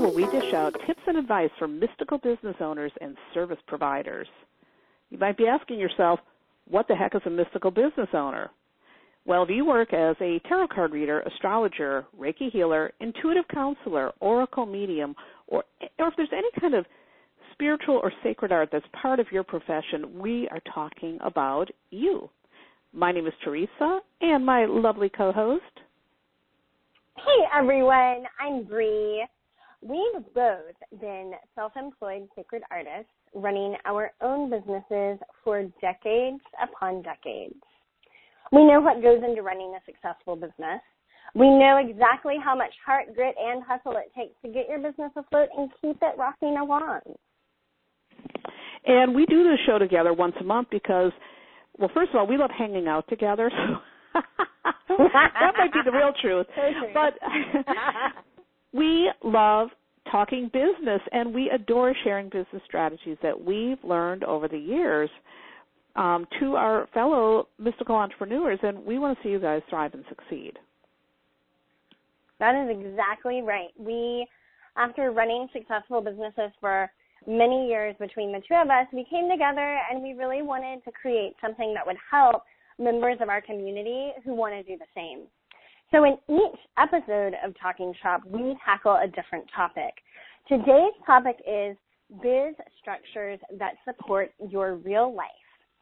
where we dish out tips and advice for mystical business owners and service providers. You might be asking yourself, what the heck is a mystical business owner? Well, if you work as a tarot card reader, astrologer, Reiki healer, intuitive counselor, oracle medium, or, or if there's any kind of spiritual or sacred art that's part of your profession, we are talking about you. My name is Theresa, and my lovely co-host. Hey everyone, I'm Bree. We've both been self-employed sacred artists running our own businesses for decades upon decades. We know what goes into running a successful business. We know exactly how much heart, grit, and hustle it takes to get your business afloat and keep it rocking along. And we do this show together once a month because, well, first of all, we love hanging out together. So that might be the real truth. But we love talking business and we adore sharing business strategies that we've learned over the years um, to our fellow mystical entrepreneurs, and we want to see you guys thrive and succeed. That is exactly right. We, after running successful businesses for many years between the two of us, we came together and we really wanted to create something that would help members of our community who want to do the same. So in each episode of Talking Shop, we tackle a different topic. Today's topic is biz structures that support your real life.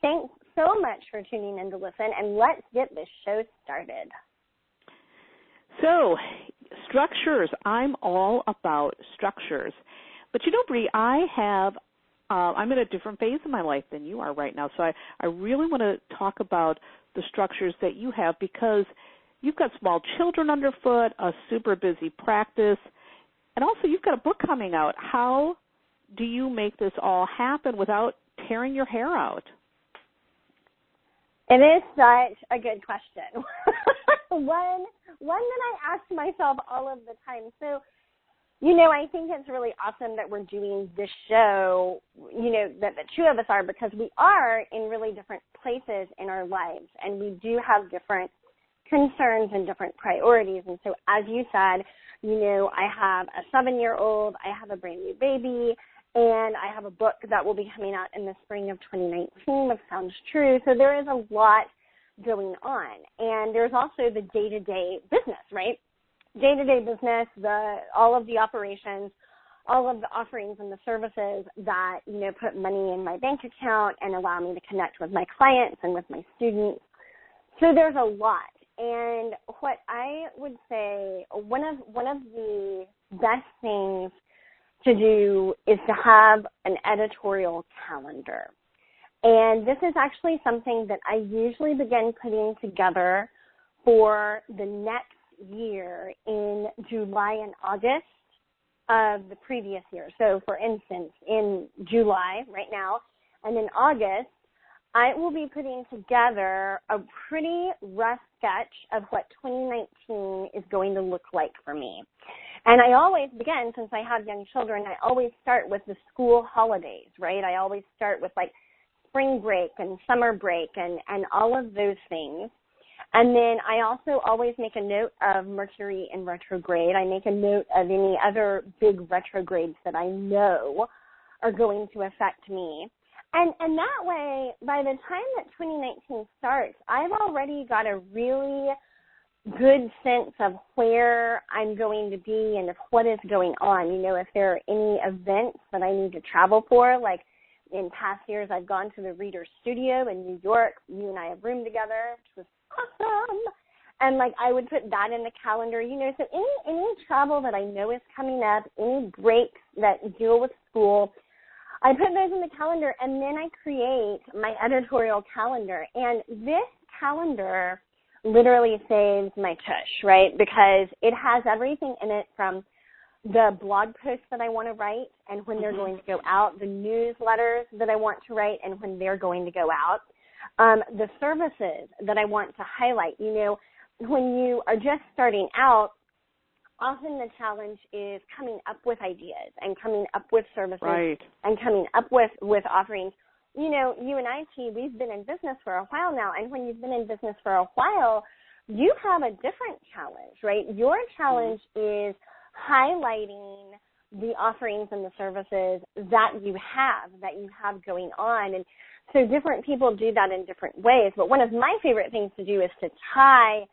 Thanks so much for tuning in to listen, and let's get this show started. So, structures. I'm all about structures. But you know, Bree, I have uh, I'm in a different phase of my life than you are right now. So I, I really want to talk about the structures that you have because you've got small children underfoot, a super busy practice, and also you've got a book coming out. How do you make this all happen without tearing your hair out? It is such a good question. one one that I ask myself all of the time. So you know, I think it's really awesome that we're doing this show, you know, that the two of us are because we are in really different places in our lives and we do have different concerns and different priorities. And so as you said, you know, I have a seven year old, I have a brand new baby, and I have a book that will be coming out in the spring of 2019 of Sounds True. So there is a lot going on. And there's also the day to day business, right? day to day business, the all of the operations, all of the offerings and the services that you know put money in my bank account and allow me to connect with my clients and with my students. So there's a lot. And what I would say one of one of the best things to do is to have an editorial calendar. And this is actually something that I usually begin putting together for the next year in July and August of the previous year. So, for instance, in July, right now, and in August, I will be putting together a pretty rough sketch of what 2019 is going to look like for me. And I always begin, since I have young children, I always start with the school holidays, right? I always start with like spring break and summer break and, and all of those things. And then I also always make a note of Mercury in retrograde. I make a note of any other big retrogrades that I know are going to affect me. And and that way, by the time that 2019 starts, I've already got a really good sense of where I'm going to be and of what is going on. You know, if there are any events that I need to travel for, like in past years, I've gone to the Reader Studio in New York. You and I have roomed together, which was awesome. And like I would put that in the calendar, you know, so any any travel that I know is coming up, any breaks that deal with school, I put those in the calendar and then I create my editorial calendar. And this calendar literally saves my tush, right? Because it has everything in it from the blog posts that I want to write and when they're mm-hmm. going to go out, the newsletters that I want to write and when they're going to go out um, the services that I want to highlight. You know, when you are just starting out, often the challenge is coming up with ideas and coming up with services right. and coming up with with offerings. You know, you and I, T, we've been in business for a while now, and when you've been in business for a while, you have a different challenge, right? Your challenge mm-hmm. is highlighting the offerings and the services that you have, that you have going on. And so different people do that in different ways. But one of my favorite things to do is to tie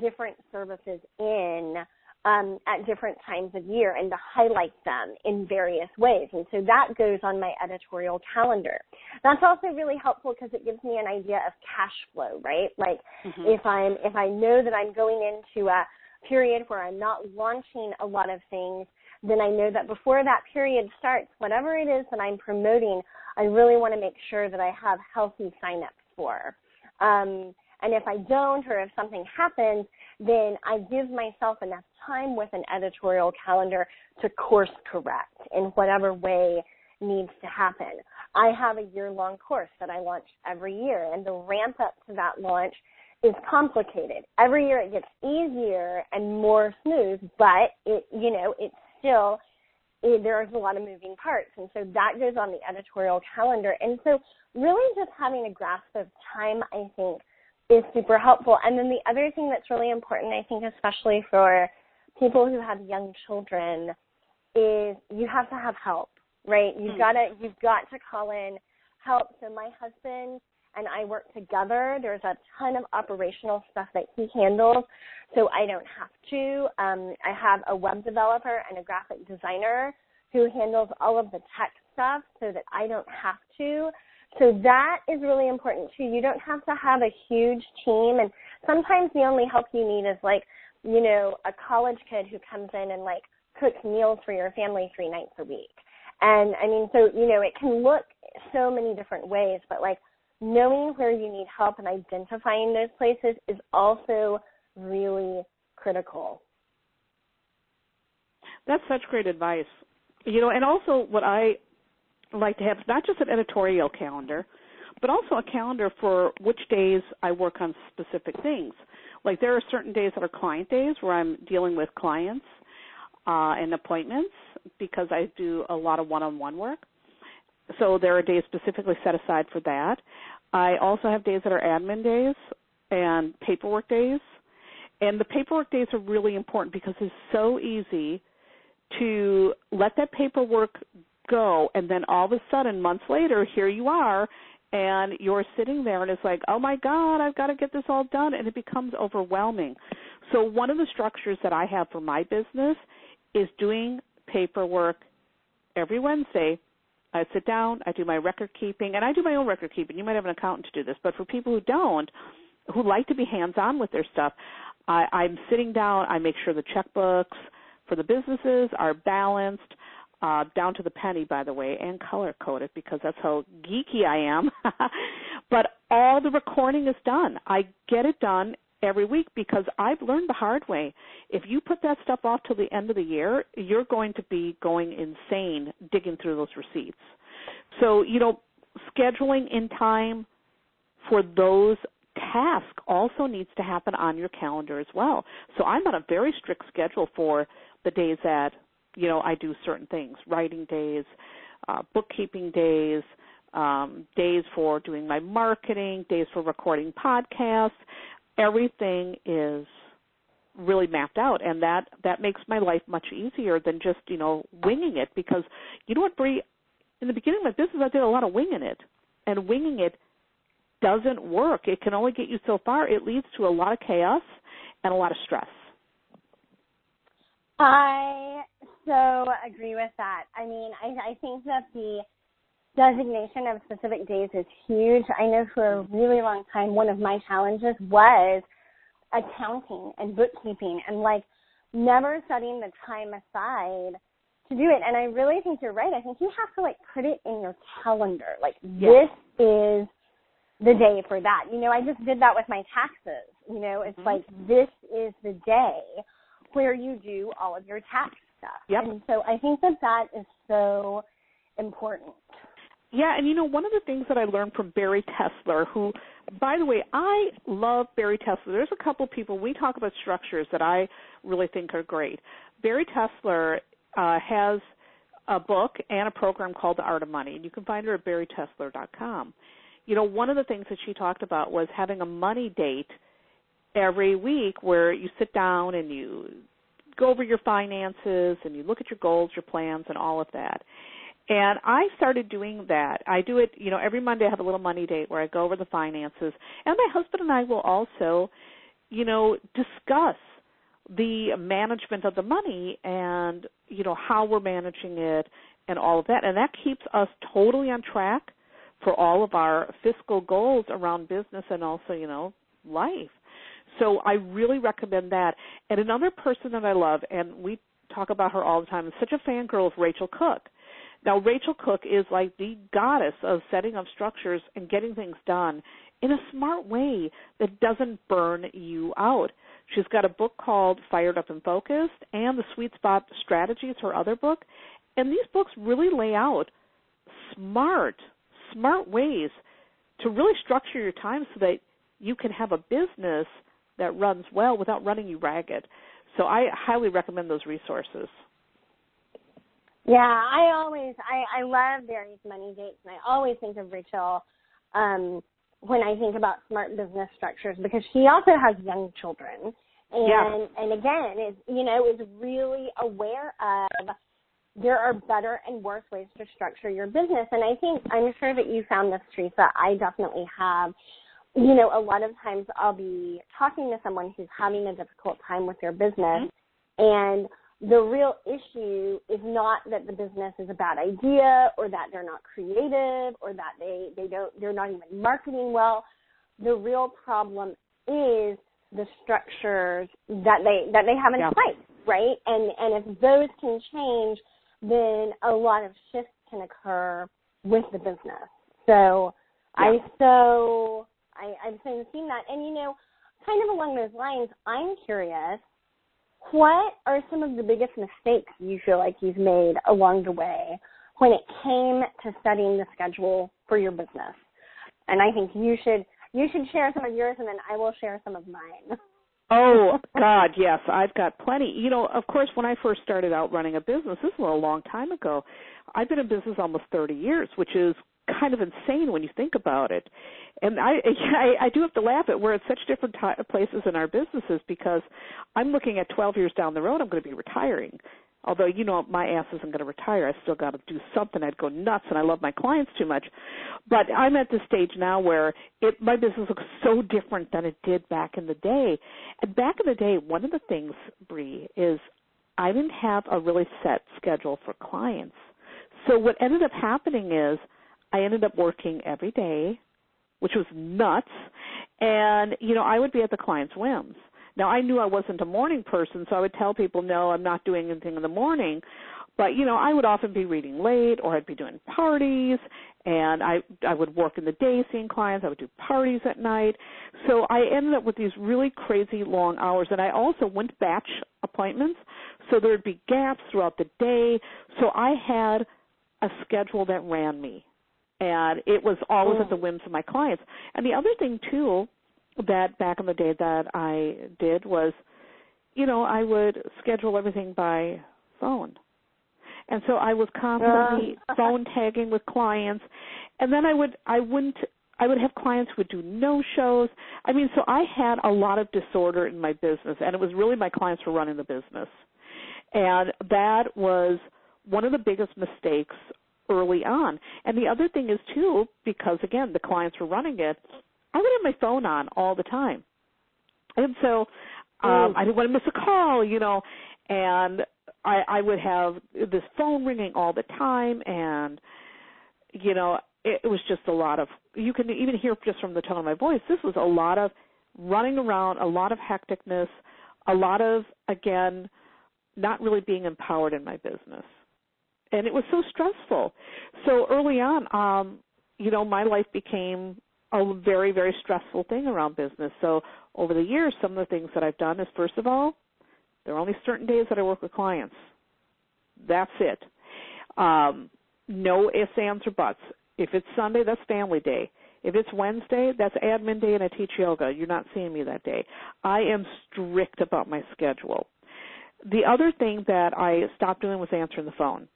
different services in um, at different times of year and to highlight them in various ways. And so that goes on my editorial calendar. That's also really helpful because it gives me an idea of cash flow, right? Like mm-hmm. if I'm if I know that I'm going into a period where I'm not launching a lot of things, then I know that before that period starts, whatever it is that I'm promoting, I really want to make sure that I have healthy signups for. Um, and if I don't, or if something happens, then I give myself enough time with an editorial calendar to course correct in whatever way needs to happen. I have a year long course that I launch every year, and the ramp up to that launch is complicated. Every year it gets easier and more smooth, but it, you know, it's still, it, there's a lot of moving parts. And so that goes on the editorial calendar. And so really just having a grasp of time, I think, is super helpful. And then the other thing that's really important, I think, especially for people who have young children, is you have to have help, right? You've mm-hmm. got to you've got to call in help. So my husband and I work together. There's a ton of operational stuff that he handles, so I don't have to. Um, I have a web developer and a graphic designer who handles all of the tech stuff so that I don't have to. So that is really important too. You don't have to have a huge team and sometimes the only help you need is like, you know, a college kid who comes in and like cooks meals for your family three nights a week. And I mean, so, you know, it can look so many different ways, but like knowing where you need help and identifying those places is also really critical. That's such great advice. You know, and also what I like to have not just an editorial calendar, but also a calendar for which days I work on specific things. Like there are certain days that are client days where I'm dealing with clients uh, and appointments because I do a lot of one-on-one work. So there are days specifically set aside for that. I also have days that are admin days and paperwork days. And the paperwork days are really important because it's so easy to let that paperwork go. And then all of a sudden months later here you are and you're sitting there and it's like oh my god i've got to get this all done. And it becomes overwhelming. So one of the structures that i have for my business is doing paperwork every wednesday. I sit down i do my record keeping and i do my own record keeping. You might have an accountant to do this but for people who don't who like to be hands on with their stuff i i'm sitting down i make sure the checkbooks for the businesses are balanced uh, down to the penny, by the way, and color coded because that's how geeky I am. but all the recording is done. I get it done every week because I've learned the hard way. If you put that stuff off till the end of the year, you're going to be going insane digging through those receipts. So, you know, scheduling in time for those tasks also needs to happen on your calendar as well. So I'm on a very strict schedule for the days that you know, I do certain things, writing days, uh, bookkeeping days, um, days for doing my marketing, days for recording podcasts. Everything is really mapped out and that that makes my life much easier than just you know winging it because you know what Bree? In the beginning of my business I did a lot of winging it and winging it doesn't work. It can only get you so far. It leads to a lot of chaos and a lot of stress. I so agree with that. I mean, I, I think that the designation of specific days is huge. I know for a really long time, one of my challenges was accounting and bookkeeping and like never setting the time aside to do it. And I really think you're right. I think you have to like put it in your calendar. Like yes. this is the day for that. You know, I just did that with my taxes. You know, it's mm-hmm. like this is the day where you do all of your tax stuff. Yep. And so I think that that is so important. Yeah, and you know, one of the things that I learned from Bari Tessler, who, by the way, I love Bari Tessler. There's a couple people, we talk about structures that I really think are great. Bari Tessler uh, has a book and a program called The Art of Money, and you can find her at baritessler.com. You know, one of the things that she talked about was having a money date every week where you sit down and you go over your finances and you look at your goals, your plans, and all of that. And I started doing that. I do it, you know, every Monday I have a little money date where I go over the finances. And my husband and I will also, you know, discuss the management of the money and, you know, how we're managing it and all of that. And that keeps us totally on track for all of our fiscal goals around business and also, you know, life. So I really recommend that. And another person that I love, and we talk about her all the time, is such a fangirl of Rachel Cook. Now, Rachel Cook is like the goddess of setting up structures and getting things done in a smart way that doesn't burn you out. She's got a book called Fired Up and Focused and The Sweet Spot Strategy is her other book. And these books really lay out smart, smart ways to really structure your time so that you can have a business that runs well without running you ragged. So I highly recommend those resources. Yeah, I always I I love Bari's money dates, and I always think of Rachel um, when I think about smart business structures because she also has young children, and yeah. and again is you know is really aware of there are better and worse ways to structure your business, and I think I'm sure that you found this, Theresa. I definitely have. You know, a lot of times I'll be talking to someone who's having a difficult time with their business, mm-hmm. and the real issue is not that the business is a bad idea or that they're not creative or that they, they don't they're not even marketing well. The real problem is the structures that they that they have in yeah. place, right? And and if those can change, then a lot of shifts can occur with the business. So yeah. I so I, I've seeing that and you know, kind of along those lines, I'm curious what are some of the biggest mistakes you feel like you've made along the way when it came to setting the schedule for your business? And I think you should you should share some of yours and then I will share some of mine. oh God, yes, I've got plenty. You know, of course, when I first started out running a business, this was a long time ago. I've been in business almost 30 years, which is kind of insane when you think about it. And I, I, I do have to laugh at we're at such different t- places in our businesses because I'm looking at 12 years down the road. I'm going to be retiring. Although you know my ass isn't going to retire, I still got to do something. I'd go nuts, and I love my clients too much. But I'm at the stage now where it my business looks so different than it did back in the day. And back in the day, one of the things, Bree, is I didn't have a really set schedule for clients. So what ended up happening is I ended up working every day, which was nuts. And, you know, I would be at the client's whims. Now I knew I wasn't a morning person, so I would tell people, no, I'm not doing anything in the morning. But, you know, I would often be reading late or I'd be doing parties and I I would work in the day seeing clients, I would do parties at night. So I ended up with these really crazy long hours and I also went batch appointments. So there'd be gaps throughout the day. So I had a schedule that ran me and it was always at the mm. whims of my clients. And the other thing too that back in the day that I did was, you know, I would schedule everything by phone. And so I was constantly uh. phone tagging with clients and then I would I wouldn't I would have clients who would do no shows. I mean, so I had a lot of disorder in my business and it was really my clients were running the business. And that was one of the biggest mistakes early on. And the other thing is too, because again, the clients were running it, I would have my phone on all the time. And so um I didn't want to miss a call, you know, and I I would have this phone ringing all the time and you know, it, it was just a lot of you can even hear just from the tone of my voice, this was a lot of running around, a lot of hecticness, a lot of again not really being empowered in my business and it was so stressful. So early on, um, you know, my life became a very, very stressful thing around business. So over the years, some of the things that I've done is first of all, there are only certain days that I work with clients. That's it. Um, no ifs, ands, or buts. If it's Sunday, that's family day. If it's Wednesday, that's admin day and I teach yoga. You're not seeing me that day. I am strict about my schedule. The other thing that I stopped doing was answering the phone.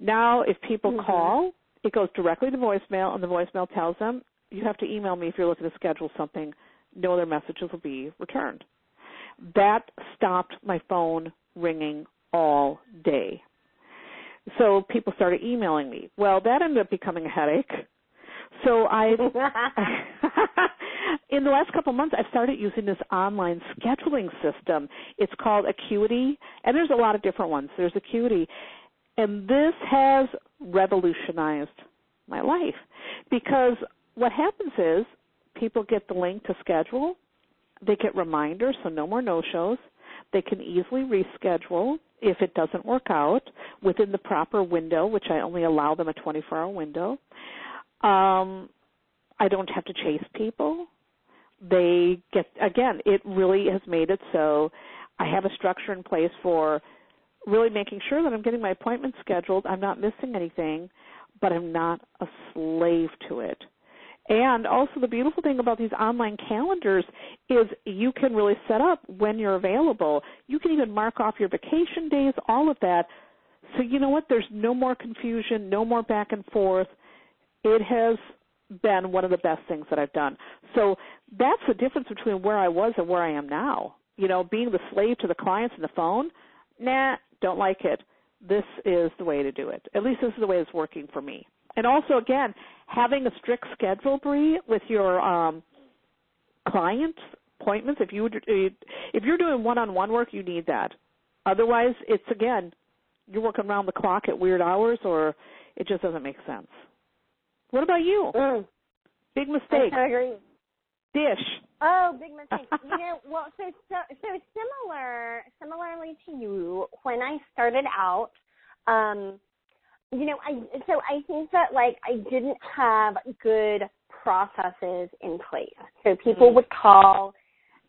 Now, if people mm-hmm. call, it goes directly to voicemail, and the voicemail tells them, you have to email me if you're looking to schedule something. No other messages will be returned. That stopped my phone ringing all day. So people started emailing me. Well, that ended up becoming a headache. So I, in the last couple of months, I've started using this online scheduling system. It's called Acuity, and there's a lot of different ones. There's Acuity, and this has revolutionized my life because what happens is people get the link to schedule, they get reminders, so no more no shows. They can easily reschedule if it doesn't work out within the proper window, which I only allow them a 24 hour window. Um, I don't have to chase people. They get, again, it really has made it so I have a structure in place for really making sure that I'm getting my appointments scheduled. I'm not missing anything, but I'm not a slave to it. And also the beautiful thing about these online calendars is you can really set up when you're available. You can even mark off your vacation days, all of that. So you know what? There's no more confusion, no more back and forth. It has been one of the best things that I've done. So that's the difference between where I was and where I am now. You know, being the slave to the clients and the phone, nah, don't like it. This is the way to do it. At least this is the way it's working for me. And also, again, having a strict schedule, Bree, with your um, clients appointments. If you if you're doing one-on-one work, you need that. Otherwise, it's again you're working around the clock at weird hours, or it just doesn't make sense. What about you? Mm. Big mistake. I agree. Dish. Oh, big mistake. you know, well, so, so so similar, similarly to you, when I started out, um, you know, I so I think that like I didn't have good processes in place. So people mm-hmm. would call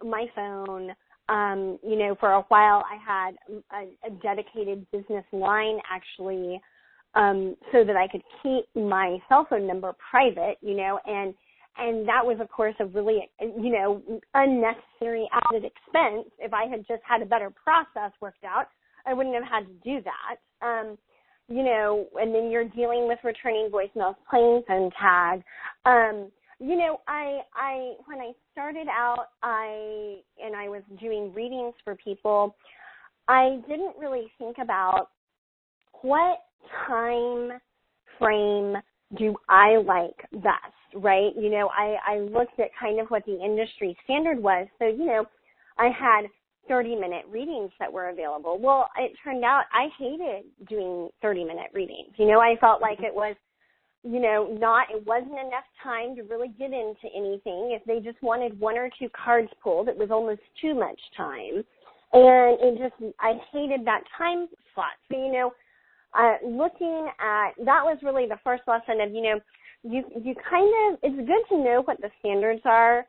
my phone. Um, you know, for a while I had a, a dedicated business line actually, um, so that I could keep my cell phone number private. You know, and and that was of course a really you know unnecessary added expense. If I had just had a better process worked out, I wouldn't have had to do that. Um, you know, and then you're dealing with returning voicemails, playing phone tag. Um, you know, I I when I started out, I and I was doing readings for people. I didn't really think about what time frame do I like best, right? You know, I I looked at kind of what the industry standard was. So, you know, I had 30 minute readings that were available. Well, it turned out I hated doing 30 minute readings. You know, I felt like it was, you know, not, it wasn't enough time to really get into anything. If they just wanted one or two cards pulled, it was almost too much time. And it just, I hated that time slot. So, you know, uh, looking at, that was really the first lesson of, you know, you, you kind of, it's good to know what the standards are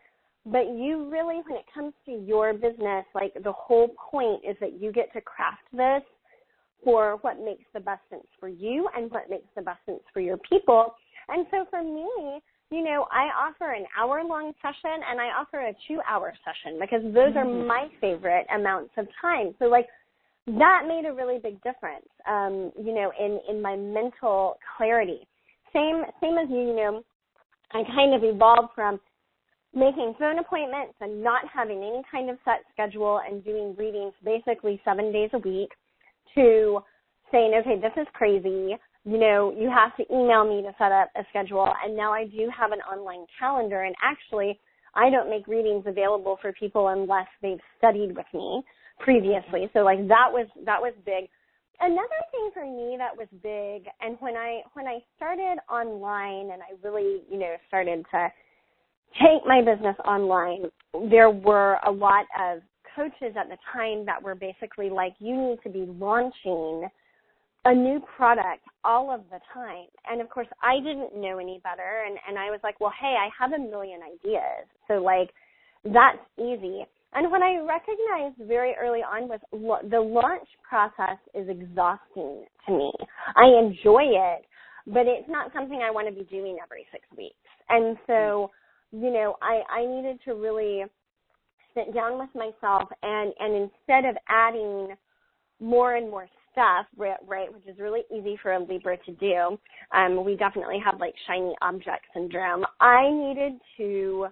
but you really, when it comes to your business, like the whole point is that you get to craft this for what makes the best sense for you and what makes the best sense for your people. And so for me, you know, I offer an hour long session and I offer a two hour session because those mm-hmm. are my favorite amounts of time. So like that made a really big difference, um, you know, in, in my mental clarity. Same, same as you, you know, I kind of evolved from making phone appointments and not having any kind of set schedule and doing readings basically seven days a week to saying, okay, this is crazy. You know, you have to email me to set up a schedule. And now I do have an online calendar. And actually, I don't make readings available for people unless they've studied with me previously. So like that was, that was big. Another thing for me that was big, and when I when I started online and I really you know started to take my business online, there were a lot of coaches at the time that were basically like, you need to be launching a new product all of the time. And of course, I didn't know any better. And, and I was like, well, hey, I have a million ideas. So, like, that's easy. And what I recognized very early on was lo- the launch process is exhausting to me. I enjoy it, but it's not something I want to be doing every six weeks. And so, you know, I, I needed to really sit down with myself and, and instead of adding more and more stuff, right, which is really easy for a Libra to do, um, we definitely have like shiny object syndrome. I needed to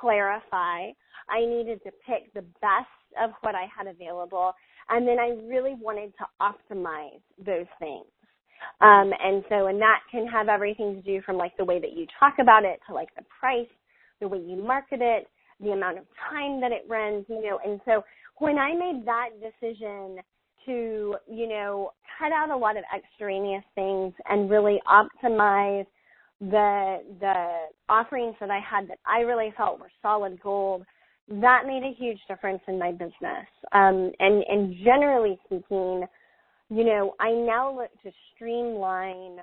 clarify. I needed to pick the best of what I had available And then I really wanted to optimize those things. Um, and so, and that can have everything to do from like the way that you talk about it to like the price, the way you market it, the amount of time that it runs, you know. And so when I made that decision to, you know, cut out a lot of extraneous things and really optimize the the offerings that I had that I really felt were solid gold, that made a huge difference in my business. Um, and and generally speaking, you know, I now look to streamline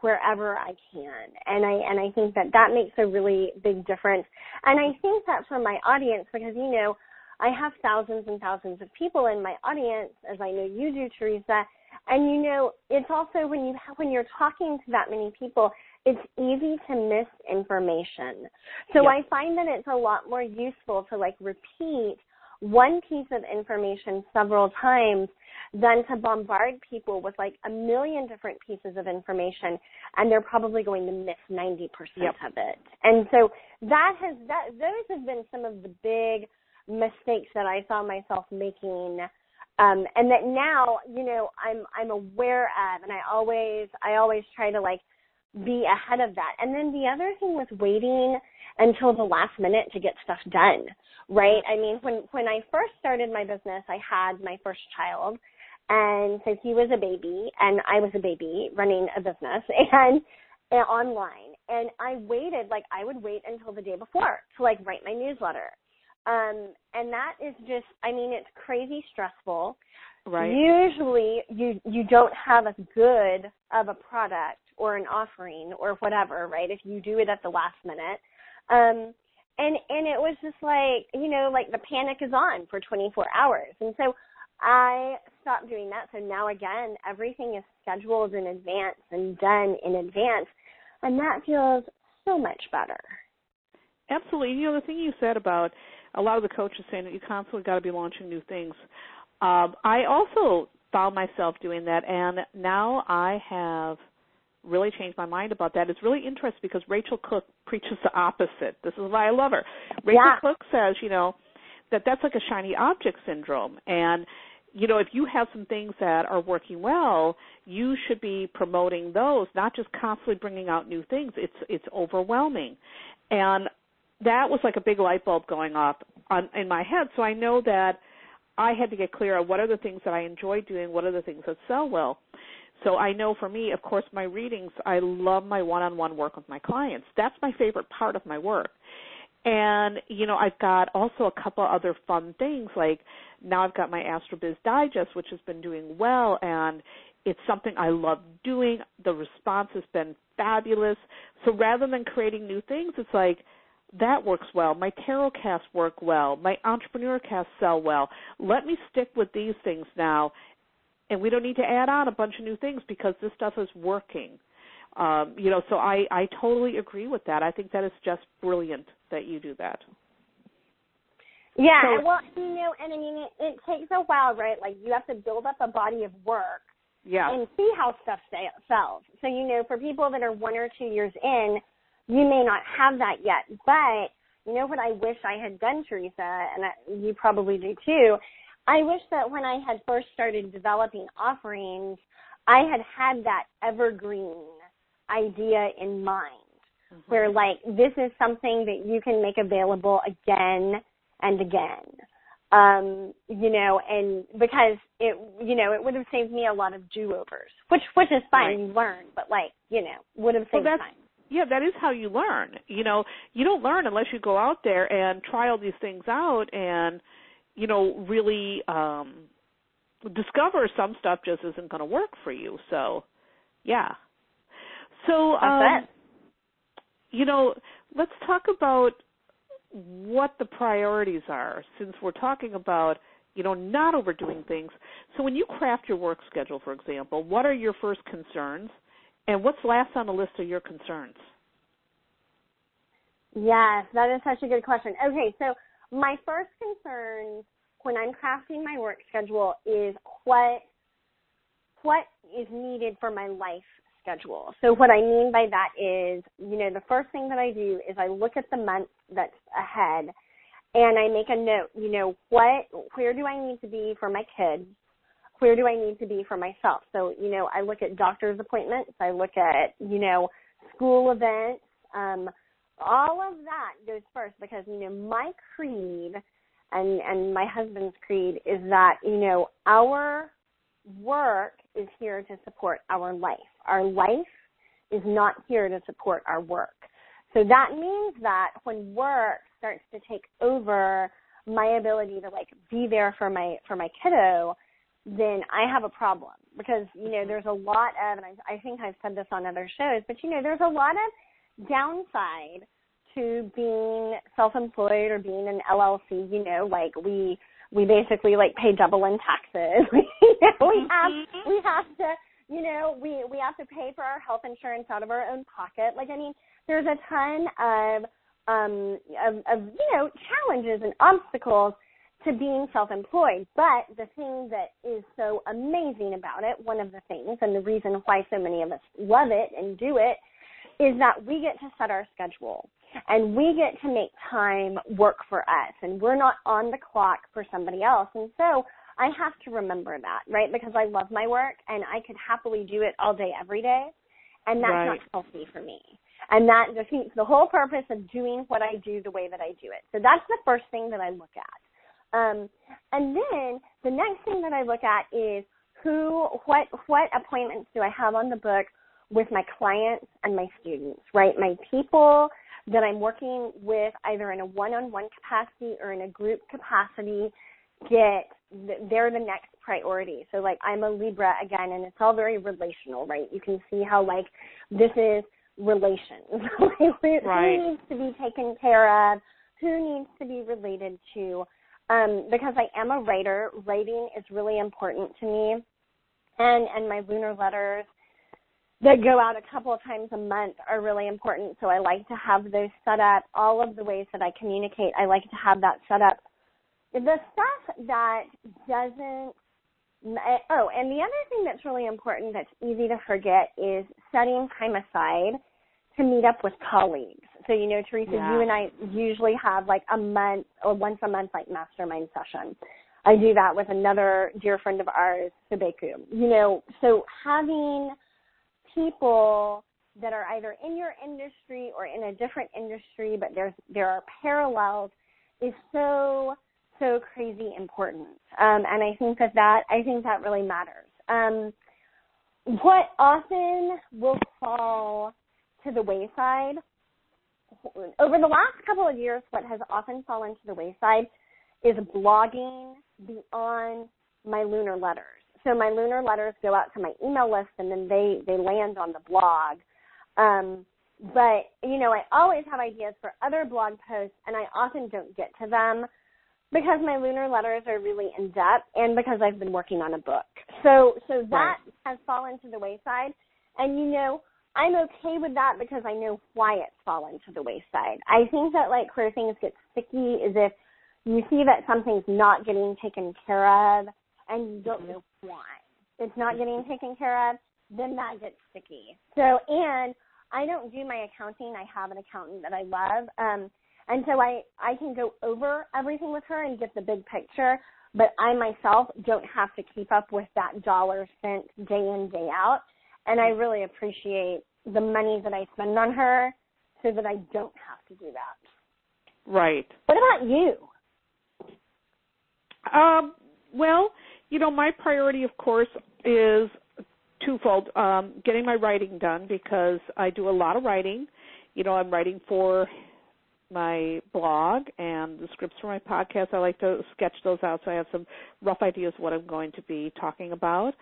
wherever I can, and I and I think that that makes a really big difference. And I think that for my audience, because you know, I have thousands and thousands of people in my audience, as I know you do, Theresa. And you know, it's also when you when you're talking to that many people, it's easy to miss information. So. I find that it's a lot more useful to like repeat one piece of information several times than to bombard people with like a million different pieces of information and they're probably going to miss 90% yep. of it. And so that has that those have been some of the big mistakes that I saw myself making um and that now, you know, I'm I'm aware of and I always I always try to like be ahead of that. And then the other thing was waiting until the last minute to get stuff done, right? I mean, when when I first started my business, I had my first child, and so he was a baby, and I was a baby running a business and, and online. And I waited, like I would wait until the day before to like write my newsletter. Um, and that is just, I mean, it's crazy stressful. Right. Usually, you you don't have as good of a product or an offering or whatever, right? If you do it at the last minute. Um and and it was just like, you know, like the panic is on for 24 hours. And so I stopped doing that. So now again, everything is scheduled in advance and done in advance. And that feels so much better. Absolutely. You know, the thing you said about a lot of the coaches saying that you constantly got to be launching new things. Um, I also found myself doing that, and now I have – really changed my mind about that. It's really interesting because Rachel Cook preaches the opposite. This is why I love her. Rachel yeah. Cook says, you know, that that's like a shiny object syndrome and you know, if you have some things that are working well, you should be promoting those, not just constantly bringing out new things. It's it's overwhelming. And that was like a big light bulb going off on in my head. So I know that I had to get clear on what are the things that I enjoy doing, what are the things that sell well. So I know for me, of course, my readings, I love my one-on-one work with my clients. That's my favorite part of my work. And, you know, I've got also a couple other fun things like now I've got my AstroBiz Digest, which has been doing well and it's something I love doing. The response has been fabulous. So rather than creating new things, it's like, that works well. My tarot casts work well. My entrepreneur casts sell well. Let me stick with these things now and we don't need to add on a bunch of new things because this stuff is working. Um, you know, so I I totally agree with that. I think that is just brilliant that you do that. Yeah, so, well, you know, and I mean, it, it takes a while, right? Like you have to build up a body of work, yeah, and see how stuff sells. So you know, for people that are one or two years in, you may not have that yet, but you know what I wish I had done, Theresa, and I, you probably do too, I wish that when I had first started developing offerings, I had had that evergreen idea in mind mm-hmm. where like this is something that you can make available again and again. Um, you know, and because it, you know, it would have saved me a lot of do-overs, which, which is fine, right. you learn, but like, you know, would have saved well, time. Yeah, that is how you learn. You know, you don't learn unless you go out there and try all these things out and, you know, really um discover some stuff just isn't going to work for you. So, yeah. So, um, you know, let's talk about what the priorities are since we're talking about, you know, not overdoing things. So, when you craft your work schedule, for example, what are your first concerns and what's last on the list of your concerns? Yes, that is such a good question. Okay, so my first concern when I'm crafting my work schedule is what what is needed for my life schedule. So what I mean by that is, you know, the first thing that I do is I look at the month that's ahead and I make a note, you know, what where do I need to be for my kids? Where do I need to be for myself? So, you know, I look at doctor's appointments, I look at, you know, school events, um, all of that goes first because, you know, my creed and, and my husband's creed is that, you know, our work is here to support our life. Our life is not here to support our work. So that means that when work starts to take over my ability to like be there for my for my kiddo, then I have a problem because you know there's a lot of and I, I think I've said this on other shows, but you know there's a lot of downside to being self-employed or being an LLC. You know, like we we basically like pay double in taxes. you know, we have mm-hmm. we have to you know we we have to pay for our health insurance out of our own pocket. Like I mean, there's a ton of um of, of you know challenges and obstacles to being self-employed. But the thing that is so amazing about it, one of the things, and the reason why so many of us love it and do it, is that we get to set our schedule and we get to make time work for us and we're not on the clock for somebody else. And so I have to remember that, right? Because I love my work and I could happily do it all day, every day. And that's right. not healthy for me. And that defeats the whole purpose of doing what I do the way that I do it. So that's the first thing that I look at. Um, and then the next thing that I look at is who, what, what appointments do I have on the book with my clients and my students, right? My people that I'm working with either in a one-on-one capacity or in a group capacity get, they're the next priority. So like I'm a Libra again and it's all very relational, right? You can see how like this is relations. right. Who needs to be taken care of? Who needs to be related to? Um, because I am a writer. Writing is really important to me, and and my lunar letters that go out a couple of times a month are really important. So I like to have those set up. All of the ways that I communicate, I like to have that set up. The stuff that doesn't Oh, and the other thing that's really important that's easy to forget is setting time aside to meet up with colleagues. So, you know, Theresa, yeah. you and I usually have like a month or once a month like mastermind session. I do that with another dear friend of ours, Subeku. You know, so having people that are either in your industry or in a different industry, but there's there are parallels, is so so crazy important. Um, and I think that that I think that really matters. Um, what often will fall to the wayside over the last couple of years, what has often fallen to the wayside is blogging beyond my lunar letters. So my lunar letters go out to my email list and then they, they land on the blog. Um, but, you know, I always have ideas for other blog posts and I often don't get to them because my lunar letters are really in depth and because I've been working on a book. So, so that right. has fallen to the wayside. And you know, I'm okay with that because I know why it's fallen to the wayside. I think that like where things get sticky is if you see that something's not getting taken care of and you don't know why it's not getting taken care of, then that gets sticky. So, and I don't do my accounting. I have an accountant that I love. Um, and so I, I can go over everything with her and get the big picture, but I myself don't have to keep up with that dollar spent day in, day out and I really appreciate the money that I spend on her so that I don't have to do that. Right. What about you? Um, well, you know, my priority, of course, is twofold. Um, getting my writing done because I do a lot of writing. You know, I'm writing for my blog and the scripts for my podcast. I like to sketch those out so I have some rough ideas what I'm going to be talking about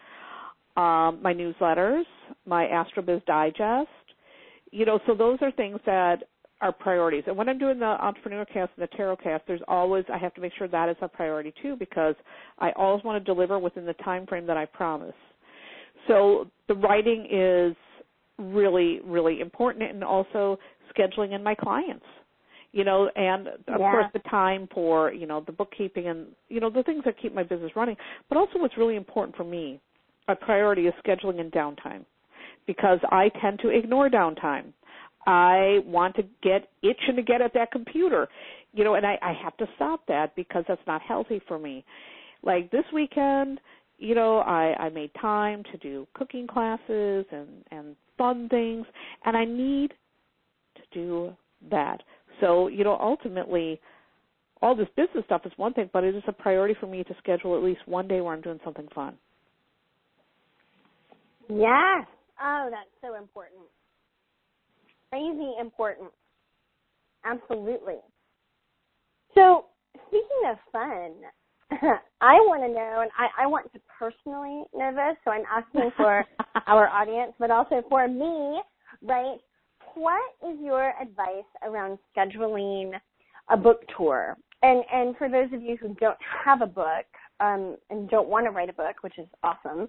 um, my newsletters, my Astrobiz Digest. You know, so those are things that are priorities. And when I'm doing the Entrepreneur Cast and the Tarot Cast, there's always I have to make sure that is a priority too because I always want to deliver within the time frame that I promise. So the writing is really, really important, and also scheduling in my clients. You know, and of yeah. course the time for you know the bookkeeping and you know the things that keep my business running. But also, what's really important for me a priority is scheduling and downtime because I tend to ignore downtime. I want to get itching to get at that computer, you know, and I, I have to stop that because that's not healthy for me. Like this weekend, you know, I I made time to do cooking classes and and fun things, and I need to do that. So, you know, ultimately, all this business stuff is one thing, but it is a priority for me to schedule at least one day where I'm doing something fun. Yes. Oh, that's so important. Crazy important. Absolutely. So, speaking of fun, I want to know, and I, I want to personally know this, so I'm asking for our audience, but also for me, right? What is your advice around scheduling a book tour? And and for those of you who don't have a book um, and don't want to write a book, which is awesome,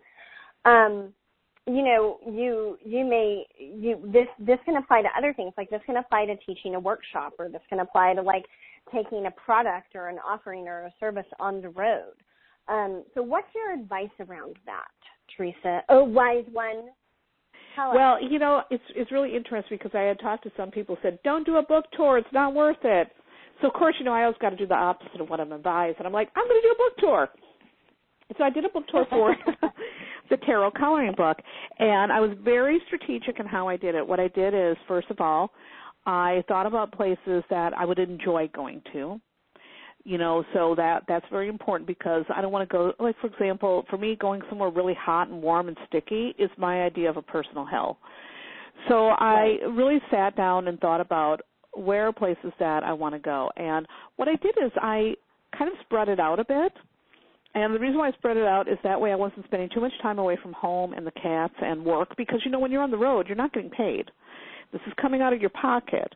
um, you know, you you may you this this can apply to other things. Like this can apply to teaching a workshop, or this can apply to like taking a product or an offering or a service on the road. Um, so, what's your advice around that, Theresa? Oh, wise one. Tell well, us. you know, it's it's really interesting because I had talked to some people said, "Don't do a book tour; it's not worth it." So, of course, you know, I always got to do the opposite of what I'm advised, and I'm like, "I'm going to do a book tour." So I did a book tour for the tarot coloring book, and I was very strategic in how I did it. What I did is, first of all, I thought about places that I would enjoy going to. You know, so that that's very important because I don't want to go like for example, for me going somewhere really hot and warm and sticky is my idea of a personal hell. So I really sat down and thought about where places that I want to go. And what I did is I kind of spread it out a bit. And the reason why I spread it out is that way I wasn't spending too much time away from home and the cats and work because you know when you're on the road you're not getting paid. This is coming out of your pocket.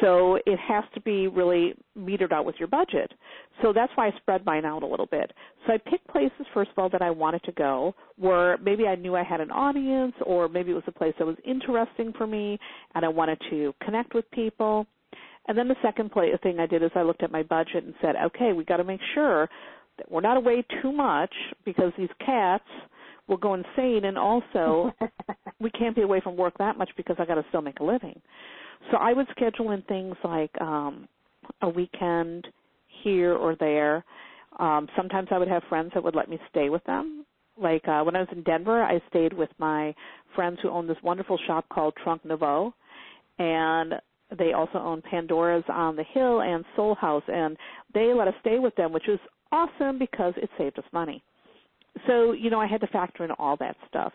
So it has to be really metered out with your budget. So that's why I spread mine out a little bit. So I picked places, first of all, that I wanted to go where maybe I knew I had an audience or maybe it was a place that was interesting for me and I wanted to connect with people. And then the second play, thing I did is I looked at my budget and said, okay, we got to make sure we're not away too much because these cats will go insane and also we can't be away from work that much because I got to still make a living. So I would schedule in things like um a weekend here or there. Um sometimes I would have friends that would let me stay with them. Like uh when I was in Denver, I stayed with my friends who own this wonderful shop called Trunk Nouveau and they also own Pandora's on the Hill and Soul House and they let us stay with them, which was awesome because it saved us money. So you know i had to factor in all that stuff.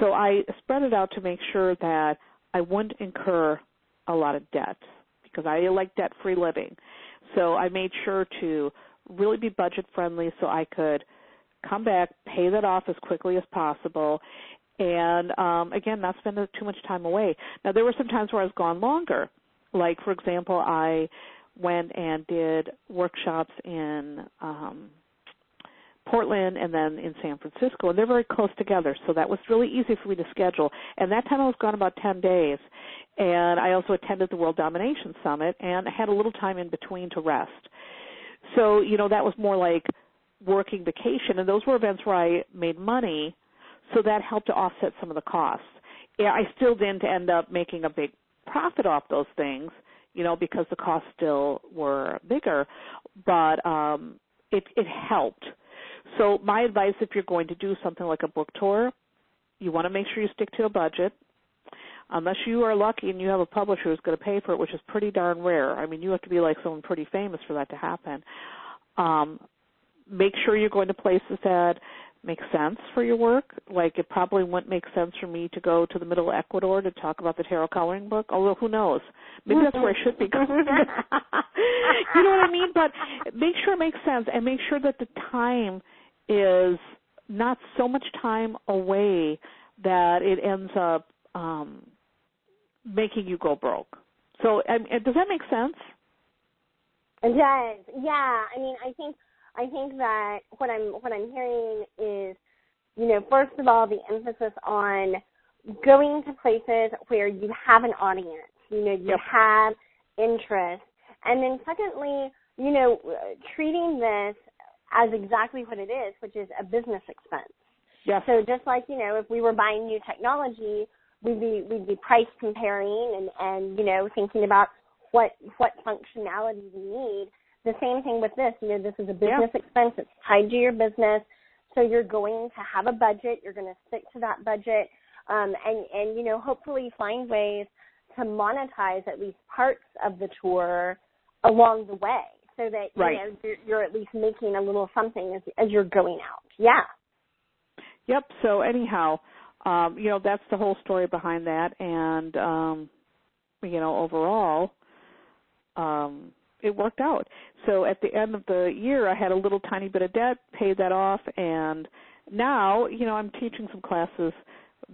So i spread it out to make sure that i wouldn't incur a lot of debt because i like debt free living. So i made sure to really be budget friendly so i could come back pay that off as quickly as possible. And um again not spend too much time away. Now there were some times where i was gone longer. Like for example i went and did workshops in um Portland and then in San Francisco, and they're very close together, so that was really easy for me to schedule. And that time I was gone about 10 days. And I also attended the World Domination Summit and I had a little time in between to rest. So, you know, that was more like working vacation, and those were events where I made money, so that helped to offset some of the costs. I still didn't end up making a big profit off those things, you know, because the costs still were bigger, but um it it helped so my advice if you're going to do something like a book tour, you want to make sure you stick to a budget. Unless you are lucky and you have a publisher who's going to pay for it, which is pretty darn rare. I mean, you have to be like someone pretty famous for that to happen. Um, make sure you're going to places that make sense for your work. Like it probably wouldn't make sense for me to go to the middle of Ecuador to talk about the tarot coloring book. Although who knows? Maybe that's where I should be going. you know what I mean? But make sure it makes sense and make sure that the time is not so much time away that it ends up um, making you go broke. So, um, does that make sense? It does. Yeah. I mean, I think I think that what I'm what I'm hearing is, you know, first of all, the emphasis on going to places where you have an audience. You know, you yep. have interest, and then secondly, you know, treating this as exactly what it is, which is a business expense. Yes. So just like you know, if we were buying new technology, we'd be we'd be price comparing and and you know thinking about what what functionality we need. The same thing with this. You know, this is a business yeah. expense. It's tied to your business. So you're going to have a budget. You're going to stick to that budget, um, and and you know hopefully find ways to monetize at least parts of the tour along the way, so that right. you know you're, you're at least making a little something as as you're going out. Yeah. Yep. So anyhow, um, you know that's the whole story behind that, and um, you know overall, um, it worked out. So at the end of the year, I had a little tiny bit of debt, paid that off, and now, you know, I'm teaching some classes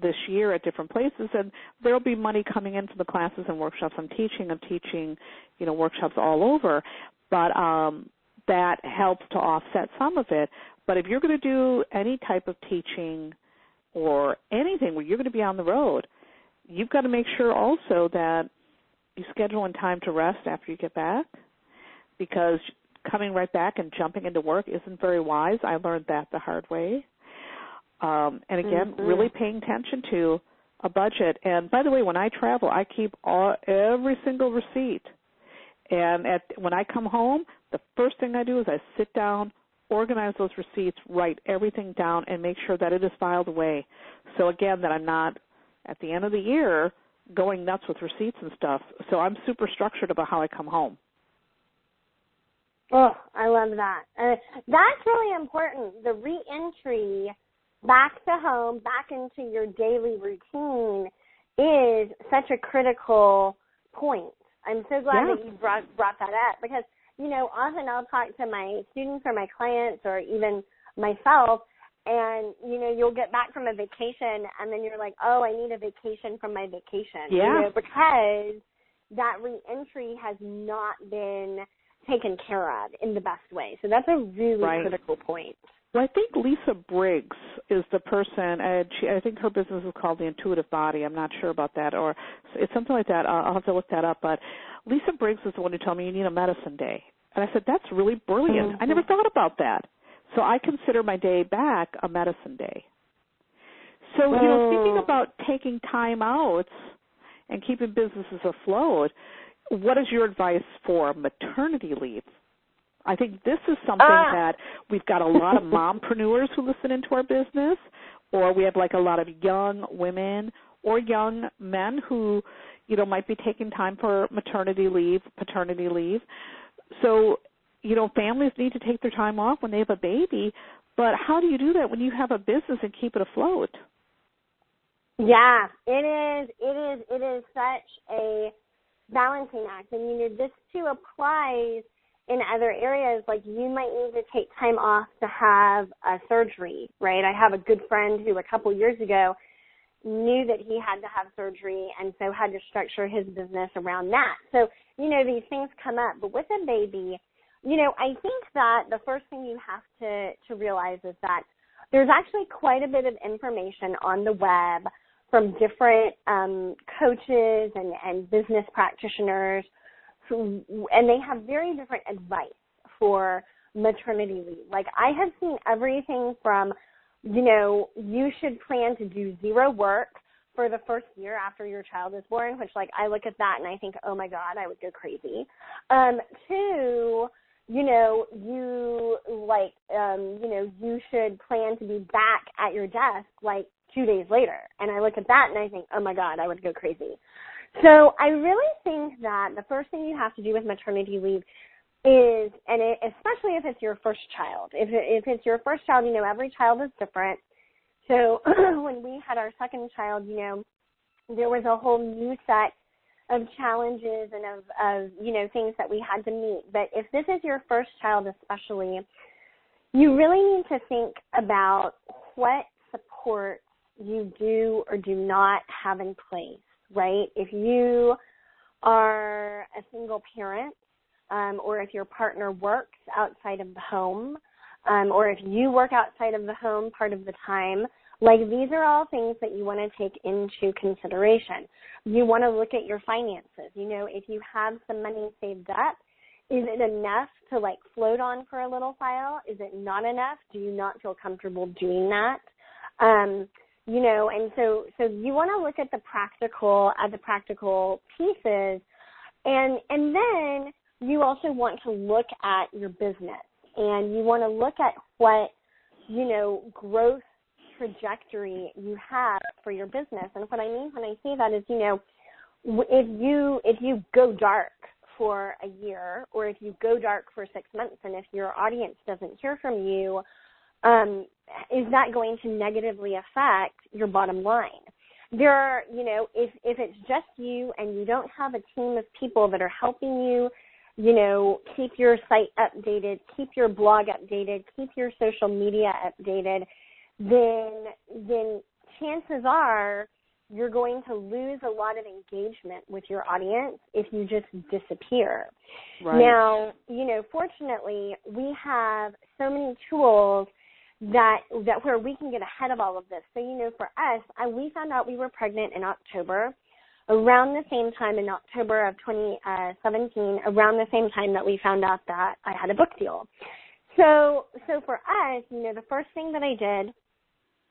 this year at different places, and there'll be money coming into the classes and workshops I'm teaching. I'm teaching, you know, workshops all over, but um, that helps to offset some of it. But if you're going to do any type of teaching or anything where you're going to be on the road, you've got to make sure also that you schedule in time to rest after you get back because coming right back and jumping into work isn't very wise. I learned that the hard way. Um, and again, mm-hmm. really paying attention to a budget. And by the way, when I travel, I keep all every single receipt. And at when I come home, the first thing I do is I sit down, organize those receipts, write everything down, and make sure that it is filed away. So again, that I'm not at the end of the year going nuts with receipts and stuff. So I'm super structured about how I come home. Oh, I love that. Uh, that's really important. The reentry back to home, back into your daily routine is such a critical point. I'm so glad yeah. that you brought brought that up because you know often I'll talk to my students or my clients or even myself and you know you'll get back from a vacation and then you're like oh i need a vacation from my vacation yeah. you know because that reentry has not been taken care of in the best way so that's a really right. critical point well, I think Lisa Briggs is the person, and she, I think her business is called the Intuitive Body. I'm not sure about that, or it's something like that. I'll, I'll have to look that up. But Lisa Briggs is the one who told me you need a medicine day, and I said that's really brilliant. Mm-hmm. I never thought about that. So I consider my day back a medicine day. So, you know, thinking about taking time out and keeping businesses afloat, what is your advice for maternity leave? I think this is something Ah. that we've got a lot of mompreneurs who listen into our business, or we have like a lot of young women or young men who, you know, might be taking time for maternity leave, paternity leave. So you know, families need to take their time off when they have a baby, but how do you do that when you have a business and keep it afloat? Yeah, it is. It is. It is such a balancing act, you know this too applies in other areas. Like you might need to take time off to have a surgery, right? I have a good friend who a couple years ago knew that he had to have surgery and so had to structure his business around that. So, you know, these things come up. But with a baby, you know, I think that the first thing you have to, to realize is that there's actually quite a bit of information on the web from different um, coaches and, and business practitioners who, and they have very different advice for maternity leave. Like I have seen everything from, you know, you should plan to do zero work for the first year after your child is born, which like I look at that and I think, oh my God, I would go crazy. Um, to, you know, you like, um, you know, you should plan to be back at your desk like two days later. And I look at that and I think, oh my God, I would go crazy. So I really think that the first thing you have to do with maternity leave is, and it, especially if it's your first child, if, if it's your first child, you know, every child is different. So when we had our second child, you know, there was a whole new set of challenges and of, of, you know, things that we had to meet. But if this is your first child especially, you really need to think about what support you do or do not have in place, right? If you are a single parent, um, or if your partner works outside of the home, um, or if you work outside of the home part of the time, like these are all things that you want to take into consideration. You want to look at your finances. You know, if you have some money saved up, is it enough to like float on for a little while? Is it not enough? Do you not feel comfortable doing that? Um, you know, and so so you want to look at the practical at the practical pieces, and and then you also want to look at your business and you want to look at what you know, growth trajectory you have for your business. And what I mean when I say that is, you know, if you if you go dark for a year or if you go dark for six months and if your audience doesn't hear from you um, is that going to negatively affect your bottom line there are you know if if it's just you and you don't have a team of people that are helping you you know keep your site updated keep your blog updated keep your social media updated then then chances are you're going to lose a lot of engagement with your audience if you just disappear. Right. Now, you know, fortunately, we have so many tools that that where we can get ahead of all of this. So, you know, for us, I, we found out we were pregnant in October, around the same time in October of 2017, uh, around the same time that we found out that I had a book deal. So, so for us, you know, the first thing that I did,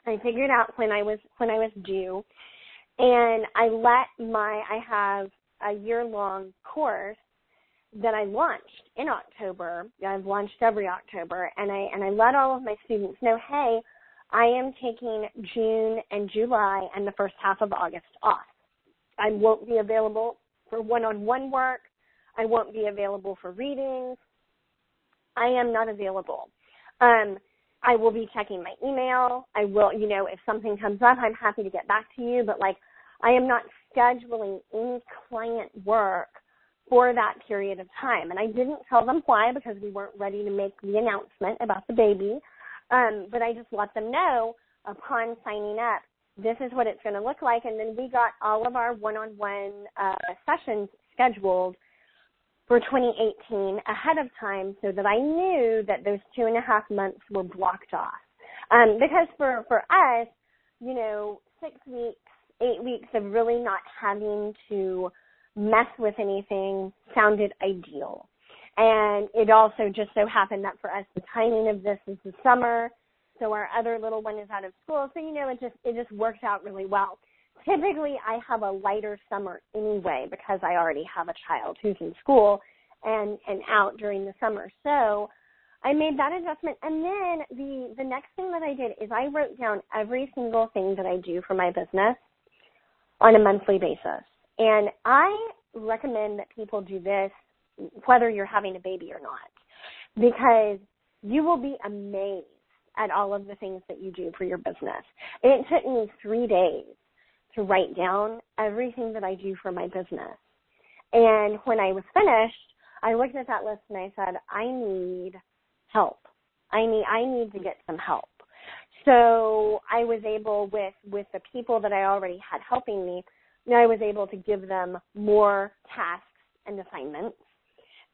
I figured out when I was when I was due and I let my, I have a year long course that I launched in October. I've launched every October and I, and I let all of my students know, hey, I am taking June and July and the first half of August off. I won't be available for one-on-one work. I won't be available for readings. I am not available. Um, I will be checking my email. I will, you know, if something comes up, I'm happy to get back to you, but like I am not scheduling any client work for that period of time. And I didn't tell them why because we weren't ready to make the announcement about the baby. Um, but I just let them know upon signing up, this is what it's going to look like. And then we got all of our one-on-one uh, sessions scheduled for 2018 ahead of time so that I knew that those two and a half months were blocked off. Um, because for, for us, you know, six weeks eight weeks of really not having to mess with anything sounded ideal. And it also just so happened that for us, the timing of this is the summer. So our other little one is out of school. So, you know, it just, it just worked out really well. Typically I have a lighter summer anyway because I already have a child who's in school and, and out during the summer. So I made that adjustment. And then the, the next thing that I did is I wrote down every single thing that I do for my business on a monthly basis. And I recommend that people do this whether you're having a baby or not because you will be amazed at all of the things that you do for your business. It took me three days to write down everything that I do for my business. And when I was finished, I looked at that list and I said, I need help. I need, I need to get some help so I was able with with the people that I already had helping me, I was able to give them more tasks and assignments.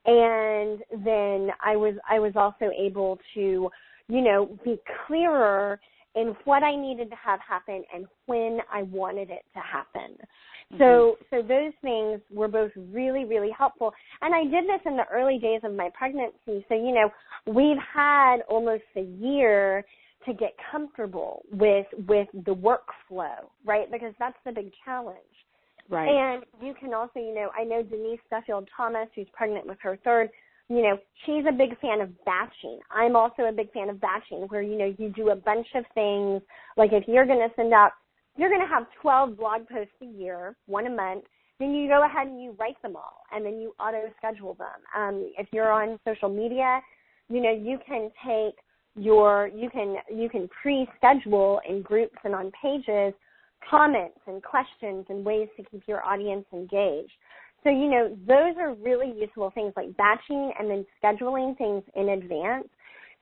And then I was I was also able to, you know, be clearer in what I needed to have happen and when I wanted it to happen. Mm-hmm. So so those things were both really really helpful. And I did this in the early days of my pregnancy. So you know, we've had almost a year to get comfortable with with the workflow, right? Because that's the big challenge. Right. And you can also, you know, I know Denise Duffield Thomas, who's pregnant with her third, you know, she's a big fan of batching. I'm also a big fan of batching where, you know, you do a bunch of things. Like if you're going to send out, you're going to have 12 blog posts a year, one a month, then you go ahead and you write them all and then you auto schedule them. Um, if you're on social media, you know, you can take your you can you can pre-schedule in groups and on pages comments and questions and ways to keep your audience engaged. So you know those are really useful things like batching and then scheduling things in advance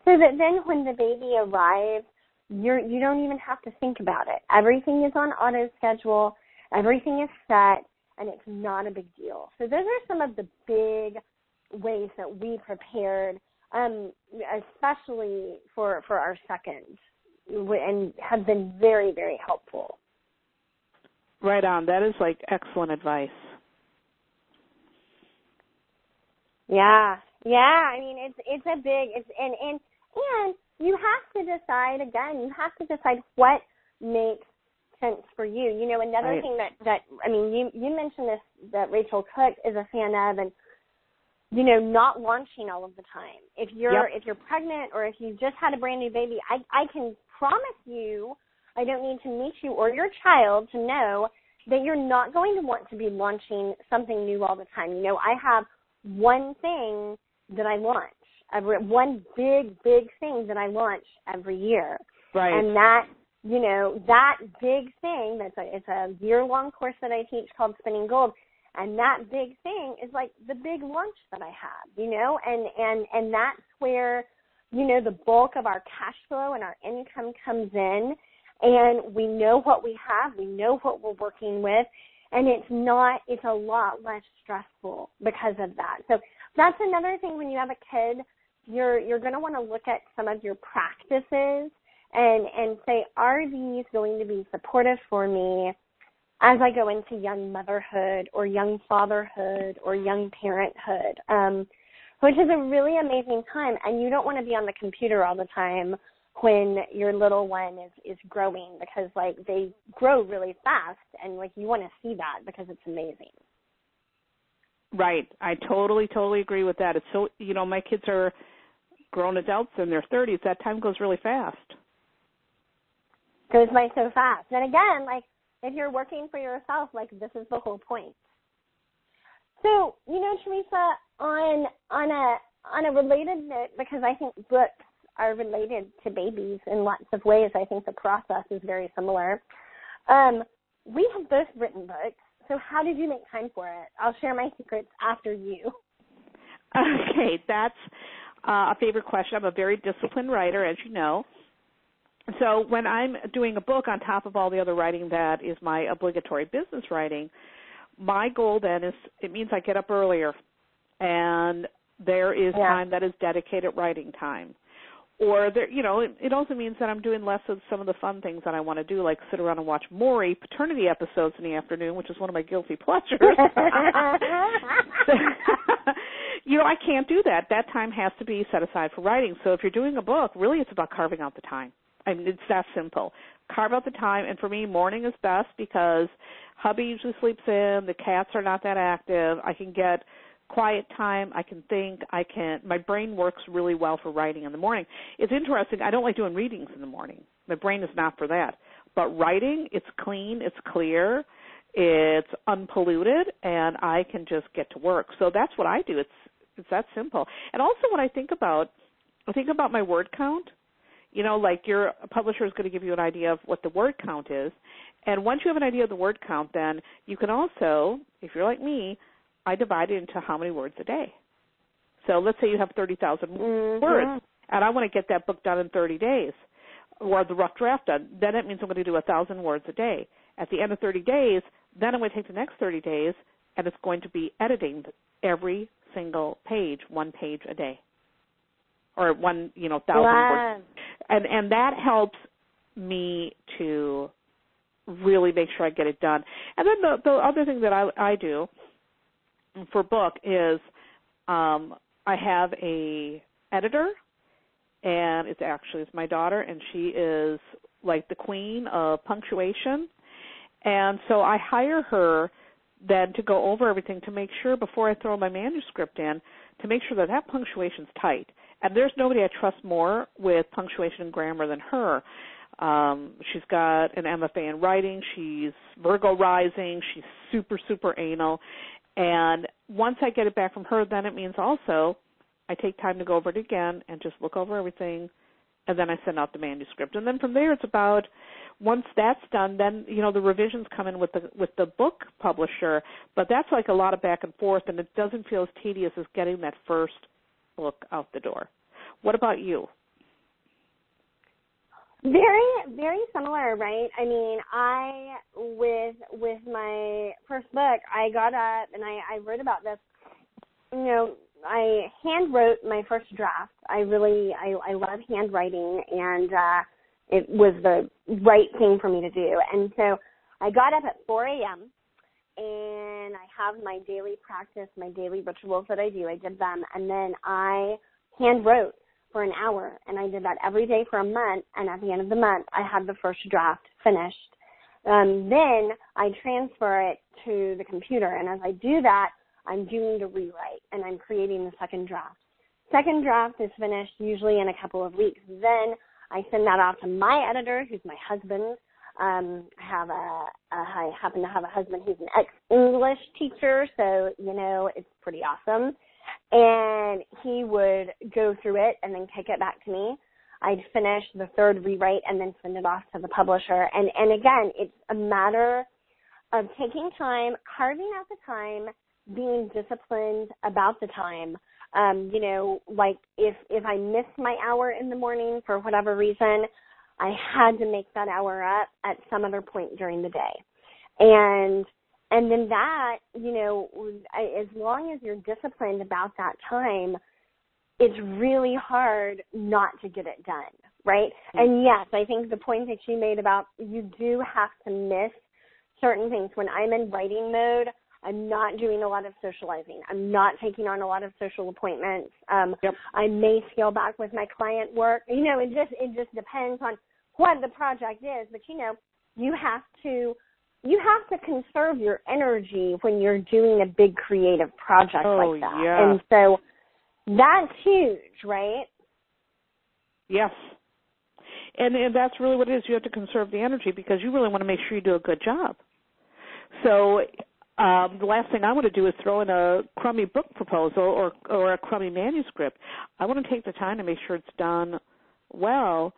so that then when the baby arrives you're you don't even have to think about it. Everything is on auto schedule, everything is set and it's not a big deal. So those are some of the big ways that we prepared um, especially for for our second, and have been very very helpful. Right on. That is like excellent advice. Yeah, yeah. I mean, it's it's a big it's and and and you have to decide again. You have to decide what makes sense for you. You know, another right. thing that that I mean, you you mentioned this that Racheal Cook is a fan of, and you know, not launching all of the time. If you're Yep. if you're pregnant or if you just had a brand new baby, I I can promise you I don't need to meet you or your child to know that you're not going to want to be launching something new all the time. You know, I have one thing that I launch, every, one big, big thing that I launch every year. Right. And that, you know, that big thing, that's a, it's a year long course that I teach called Spinning Gold. And that big thing is like the big lunch that I have, you know, and, and, and that's where, you know, the bulk of our cash flow and our income comes in. And we know what we have, we know what we're working with, and it's not, it's a lot less stressful because of that. So that's another thing when you have a kid, you're, you're going to want to look at some of your practices and, and say, are these going to be supportive for me as I go into young motherhood or young fatherhood or young parenthood? Um, which is a really amazing time and you don't want to be on the computer all the time when your little one is is growing because like they grow really fast and like you want to see that because it's amazing. Right. I totally, totally agree with that. It's so you know, my kids are grown adults in their thirties. That time goes really fast. Goes by so fast. And again, like if you're working for yourself, like this is the whole point. So, you know, Theresa, on on a on a related note, because I think books are related to babies in lots of ways. I think the process is very similar. Um, we have both written books. So how did you make time for it? I'll share my secrets after you. Okay, that's uh, a favorite question. I'm a very disciplined writer, as you know. So when I'm doing a book on top of all the other writing that is my obligatory business writing, my goal then is it means I get up earlier and there is Yeah. time that is dedicated writing time. Or there, you know, it, it also means that I'm doing less of some of the fun things that I want to do, like sit around and watch Maury paternity episodes in the afternoon, which is one of my guilty pleasures. you know, I can't do that. That time has to be set aside for writing. So if you're doing a book, really it's about carving out the time. I mean, it's that simple. Carve out the time, and for me, morning is best because hubby usually sleeps in. The cats are not that active. I can get quiet time. I can think. I can. My brain works really well for writing in the morning. It's interesting. I don't like doing readings in the morning. My brain is not for that. But writing, it's clean. It's clear. It's unpolluted, and I can just get to work. So that's what I do. It's it's that simple. And also, when I think about, I think about my word count you know, like your publisher is going to give you an idea of what the word count is. And once you have an idea of the word count, then you can also, if you're like me, I divide it into how many words a day. So let's say you have 30,000 Mhm. words, and I want to get that book done in 30 days, or the rough draft done. Then it means I'm going to do a 1,000 words a day. At the end of 30 days, then I'm going to take the next 30 days, and it's going to be editing every single page, one page a day, or one, you know, thousand words Wow. And and that helps me to really make sure I get it done. And then the the other thing that I I do for book is um I have a editor and it's actually it's my daughter and she is like the queen of punctuation. And so I hire her then to go over everything to make sure before I throw my manuscript in to make sure that that punctuation's tight. And there's nobody I trust more with punctuation and grammar than her. Um, she's got an MFA in writing. She's Virgo rising. She's super, super anal. And once I get it back from her, then it means also I take time to go over it again and just look over everything, and then I send out the manuscript. And then from there, it's about once that's done, then you know the revisions come in with the with the book publisher. But that's like a lot of back and forth, and it doesn't feel as tedious as getting that first book out the door. What about you? Very, very similar, right? I mean, I with with my first book, I got up and I I wrote about this. You know, I hand wrote my first draft. I really I I love handwriting, and uh, it was the right thing for me to do. And so I got up at 4 a.m. and have my daily practice, my daily rituals that I do. I did them, and then I hand wrote for an hour and I did that every day for a month and at the end of the month I had the first draft finished. Um, then I transfer it to the computer and as I do that I'm doing the rewrite and I'm creating the second draft. Second draft is finished usually in a couple of weeks. Then I send that off to my editor, who's my husband. Um, I have a, a I happen to have a husband who's an ex-English teacher, so you know it's pretty awesome. And he would go through it and then kick it back to me. I'd finish the third rewrite and then send it off to the publisher. And and again, it's a matter of taking time, carving out the time, being disciplined about the time. Um, you know, like if if I miss my hour in the morning for whatever reason, I had to make that hour up at some other point during the day. And and then that, you know, as long as you're disciplined about that time, it's really hard not to get it done, right? Mm-hmm. And yes, I think the point that you made about you do have to miss certain things. When I'm in writing mode, I'm not doing a lot of socializing. I'm not taking on a lot of social appointments. Um, yep. I may scale back with my client work. You know, it just it just depends on what the project is. But you know, you have to you have to conserve your energy when you're doing a big creative project oh, like that. Yeah. And so that's huge, right? Yes. And and that's really what it is. You have to conserve the energy because you really want to make sure you do a good job. So um, the last thing I want to do is throw in a crummy book proposal or or a crummy manuscript. I want to take the time to make sure it's done well,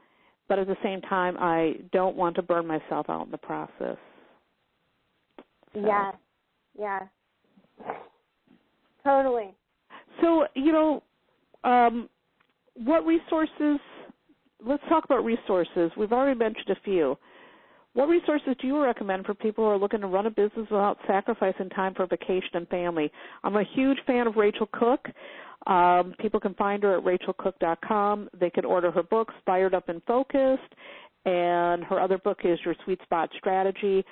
but at the same time, I don't want to burn myself out in the process. So. Yeah, yeah, totally. So you know, um, what resources? Let's talk about resources. We've already mentioned a few. What resources do you recommend for people who are looking to run a business without sacrificing time for vacation and family? I'm a huge fan of Racheal Cook. Um, people can find her at rachealcook.com. They can order her books, Fired Up and Focused, and her other book is Your Sweet Spot Strategy.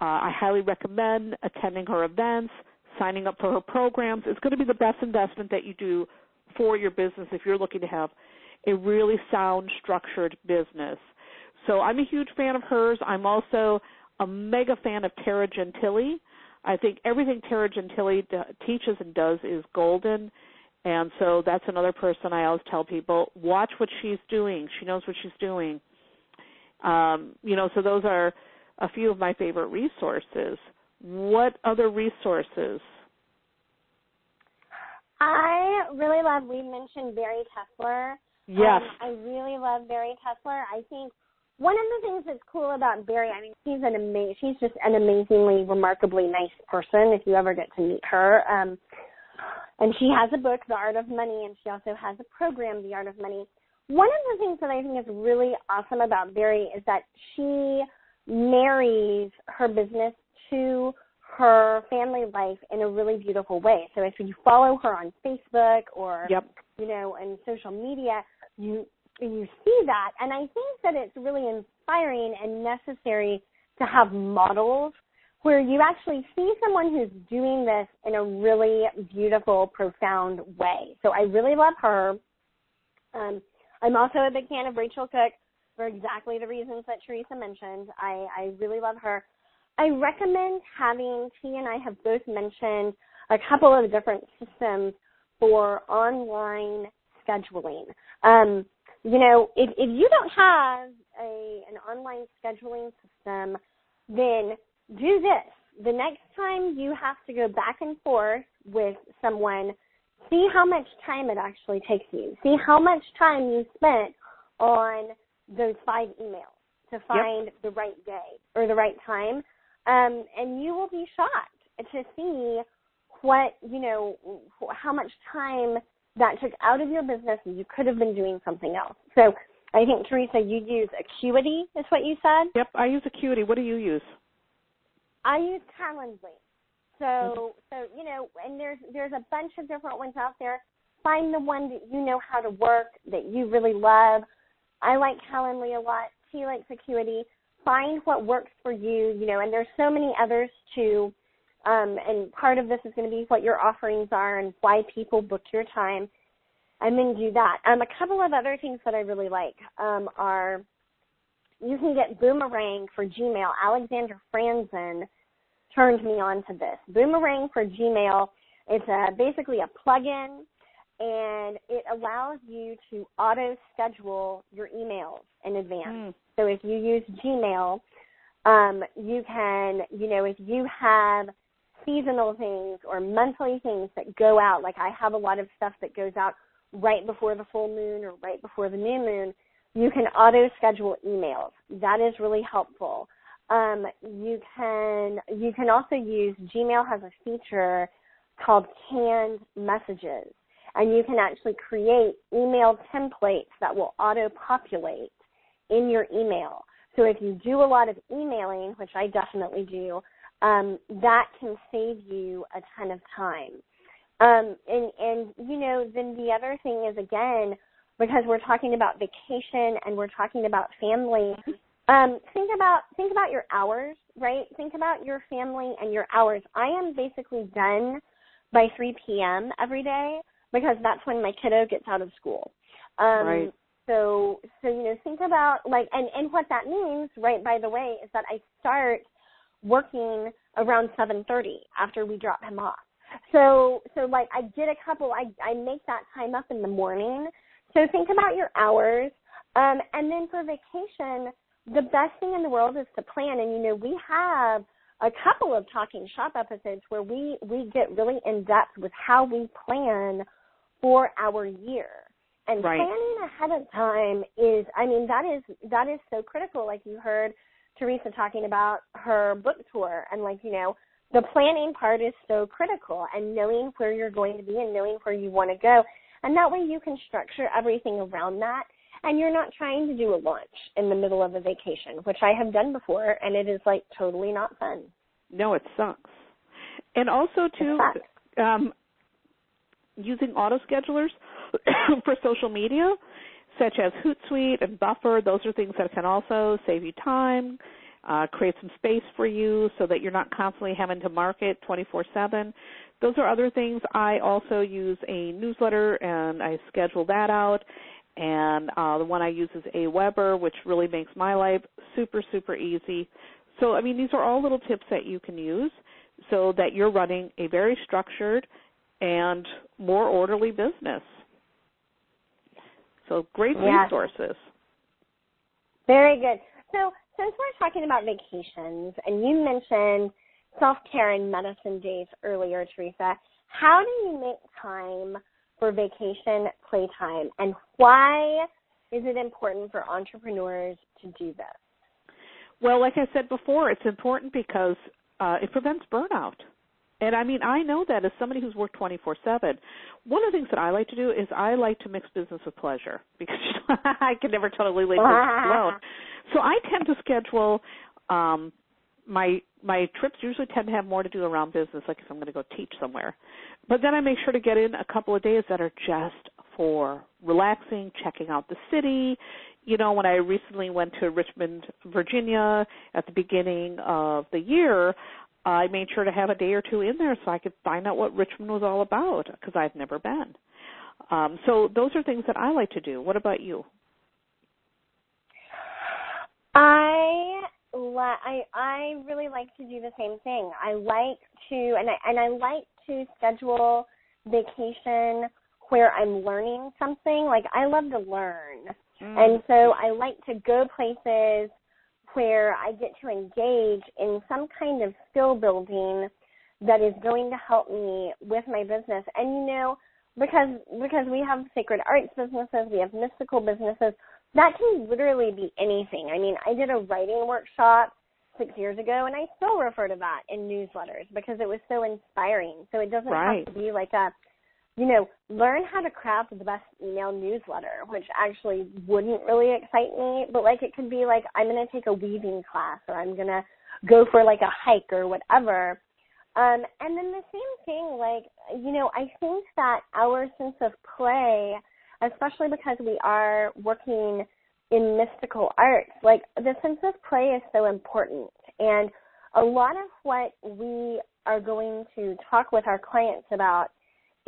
Uh, I highly recommend attending her events, signing up for her programs. It's going to be the best investment that you do for your business if you're looking to have a really sound, structured business. So I'm a huge fan of hers. I'm also a mega fan of Tara Gentile. I think everything Tara Gentile teaches and does is golden. And so that's another person I always tell people watch what she's doing. She knows what she's doing. Um, you know, so those are a few of my favorite resources. What other resources? I really love, we mentioned Bari Tessler. Yes. Um, I really love Bari Tessler. I think one of the things that's cool about Bari, I mean, she's an amazing, she's just an amazingly, remarkably nice person. If you ever get to meet her, um, and she has a book, The Art of Money, and she also has a program, The Art of Money. One of the things that I think is really awesome about Bari is that she marries her business to her family life in a really beautiful way. So if you follow her on Facebook or yep. you know, in social media, you you see that and i think that it's really inspiring and necessary to have models where you actually see someone who's doing this in a really beautiful profound way. So i really love her. Um, i'm also a big fan of racheal cook for exactly the reasons that theresa mentioned. I i really love her. I recommend having t and i have both mentioned a couple of different systems for online scheduling. Um, you know, if, if you don't have a an online scheduling system, then do this. The next time you have to go back and forth with someone, see how much time it actually takes you. See how much time you spent on those five emails to find yep. the right day or the right time. Um, and you will be shocked to see what, you know, how much time that took out of your business and you could have been doing something else. So I think Theresa, you use Acuity, is what you said. Yep, I use Acuity. What do you use? I use Calendly. So mm-hmm. so you know, and there's there's a bunch of different ones out there. Find the one that you know how to work that you really love. I like Calendly a lot. She likes Acuity. Find what works for you. You know, and there's so many others too. Um, and part of this is going to be what your offerings are and why people book your time. And then do that. Um, a couple of other things that I really like um, are you can get Boomerang for Gmail. Alexandra Franzen turned me on to this. Boomerang for Gmail It's a, basically a plugin and it allows you to auto schedule your emails in advance. Mm. So if you use Gmail, um, you can, you know, if you have seasonal things or monthly things that go out, like I have a lot of stuff that goes out right before the full moon or right before the new moon, you can auto schedule emails. That is really helpful. Um, you can you can also use Gmail has a feature called canned messages and you can actually create email templates that will auto populate in your email. So if you do a lot of emailing, which I definitely do, um, that can save you a ton of time. Um, and and you know, then the other thing is again because we're talking about vacation and we're talking about family. Um, think about think about your hours, right? Think about your family and your hours. I am basically done by 3 p.m. every day because that's when my kiddo gets out of school. Um, right. So, so you know, think about like, and and what that means, right? By the way, is that I start working around 7:30 after we drop him off. So, so like I did a couple. I I make that time up in the morning. So think about your hours, um, and then for vacation, the best thing in the world is to plan. And you know, we have a couple of talking shop episodes where we we get really in depth with how we plan for our year. And right. planning ahead of time is, I mean, that is that is so critical. Like you heard Theresa talking about her book tour, and like you know, the planning part is so critical, and knowing where you're going to be and knowing where you want to go, and that way you can structure everything around that. And you're not trying to do a launch in the middle of a vacation, which I have done before, and it is like totally not fun. No, it sucks. And also too, um, using auto schedulers for social media, such as Hootsuite and Buffer. Those are things that can also save you time, uh, create some space for you so that you're not constantly having to market 24/7. Those are other things. I also use a newsletter and I schedule that out. And uh, the one I use is Aweber, which really makes my life super, super easy. So, I mean, these are all little tips that you can use so that you're running a very structured and more orderly business. So great yes. resources. Very good. So since we're talking about vacations and you mentioned self-care and medicine days earlier, Theresa, how do you make time for vacation playtime and why is it important for entrepreneurs to do this? Well, like I said before, it's important because uh, it prevents burnout. And I mean, I know that as somebody who's worked 24/7, one of the things that I like to do is I like to mix business with pleasure because I can never totally leave business alone. So I tend to schedule um my my trips usually tend to have more to do around business, like if I'm going to go teach somewhere. But then I make sure to get in a couple of days that are just for relaxing, checking out the city. You know, when I recently went to Richmond, Virginia at the beginning of the year, I made sure to have a day or two in there so I could find out what Richmond was all about because I've never been. Um, so those are things that I like to do. What about you? I I I really like to do the same thing. I like to and I and I like to schedule vacation where I'm learning something. Like I love to learn. Mm. And so I like to go places where I get to engage in some kind of skill building that is going to help me with my business. And you know, because because we have sacred arts businesses, we have mystical businesses, that can literally be anything. I mean, I did a writing workshop six years ago and I still refer to that in newsletters because it was so inspiring. So it doesn't right. have to be like a you know, learn how to craft the best email newsletter, which actually wouldn't really excite me, but like it could be like I'm going to take a weaving class or I'm going to go for like a hike or whatever. Um, and then the same thing, like, you know, I think that our sense of play, especially because we are working in mystical arts, like the sense of play is so important. And a lot of what we are going to talk with our clients about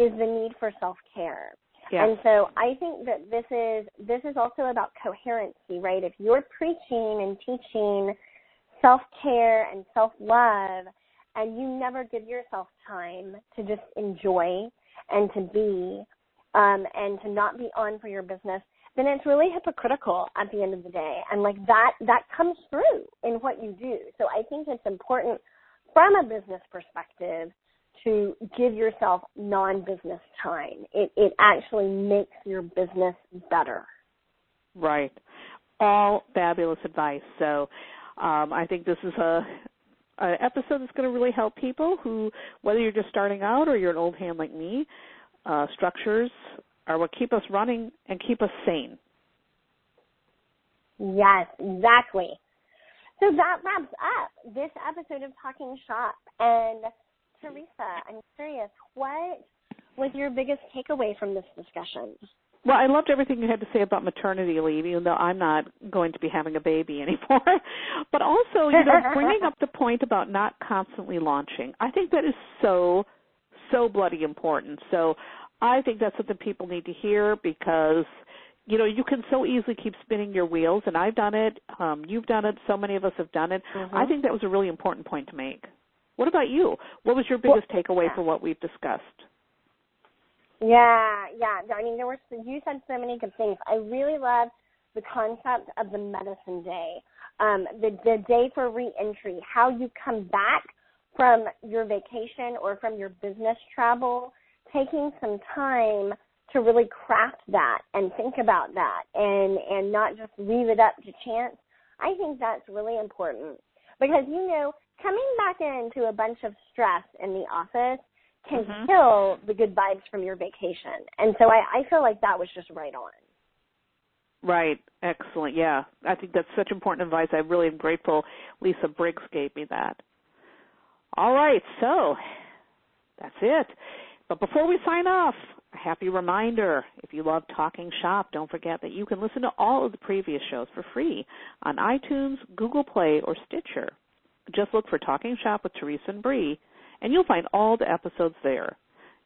is the need for self care. Yes. And so I think that this is this is also about coherency, right? If you're preaching and teaching self care and self love and you never give yourself time to just enjoy and to be um, and to not be on for your business, then it's really hypocritical at the end of the day. And like that, that comes through in what you do. So I think it's important from a business perspective to give yourself non-business time. It, it actually makes your business better. Right. All fabulous advice. So um, I think this is a, a episode that's going to really help people who, whether you're just starting out or you're an old hand like me, uh, structures are what keep us running and keep us sane. Yes, exactly. So that wraps up this episode of Talking Shop. And Theresa, I'm curious, what was your biggest takeaway from this discussion? Well, I loved everything you had to say about maternity leave, even though I'm not going to be having a baby anymore. but also, you know, bringing up the point about not constantly launching. I think that is so, so bloody important. So I think that's something people need to hear because, you know, you can so easily keep spinning your wheels, and I've done it. Um, you've done it. So many of us have done it. Mm-hmm. I think that was a really important point to make. What about you? What was your biggest well, takeaway yeah. for what we've discussed? Yeah, yeah. I mean, there were you said so many good things. I really love the concept of the medicine day, um, the the day for reentry. How you come back from your vacation or from your business travel, taking some time to really craft that and think about that, and and not just leave it up to chance. I think that's really important because you know coming back into a bunch of stress in the office can mm-hmm. kill the good vibes from your vacation. And so I, I feel like that was just right on. Right. Excellent. Yeah. I think that's such important advice. I really am grateful Lisa Briggs gave me that. All right. So that's it. But before we sign off, a happy reminder if you love Talking Shop, don't forget that you can listen to all of the previous shows for free on iTunes, Google Play, or Stitcher. Just look for Talking Shop with Theresa and Bree and you'll find all the episodes there.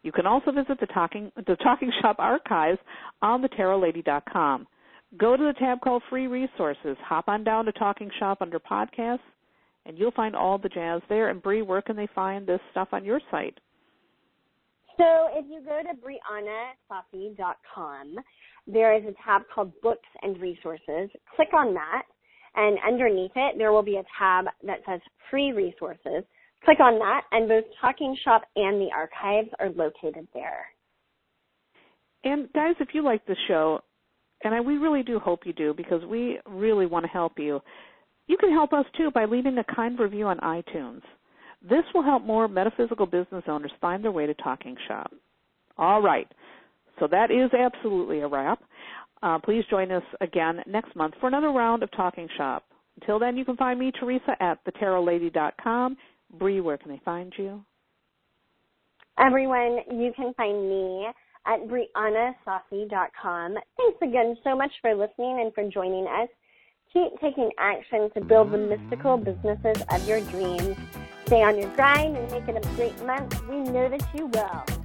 You can also visit the Talking the Talking Shop archives on thetarotlady.com. Go to the tab called Free Resources. Hop on down to Talking Shop under Podcasts, and you'll find all the jazz there. And Bree, where can they find this stuff on your site? So if you go to BreeannaSafi.com, there is a tab called Books and Resources. Click on that, and underneath it, there will be a tab that says Free Resources. Click on that, and both Talking Shop and the archives are located there. And guys, if you like the show, and we really do hope you do because we really want to help you, you can help us too by leaving a kind review on iTunes. This will help more metaphysical business owners find their way to Talking Shop. All right. So that is absolutely a wrap. Uh, please join us again next month for another round of Talking Shop. Until then, you can find me, Theresa, at thetarotlady.com Bree, where can they find you? Everyone, you can find me at BreeannaSafi.com. Thanks again so much for listening and for joining us. Keep taking action to build the mystical businesses of your dreams. Stay on your grind and make it a great month. We know that you will.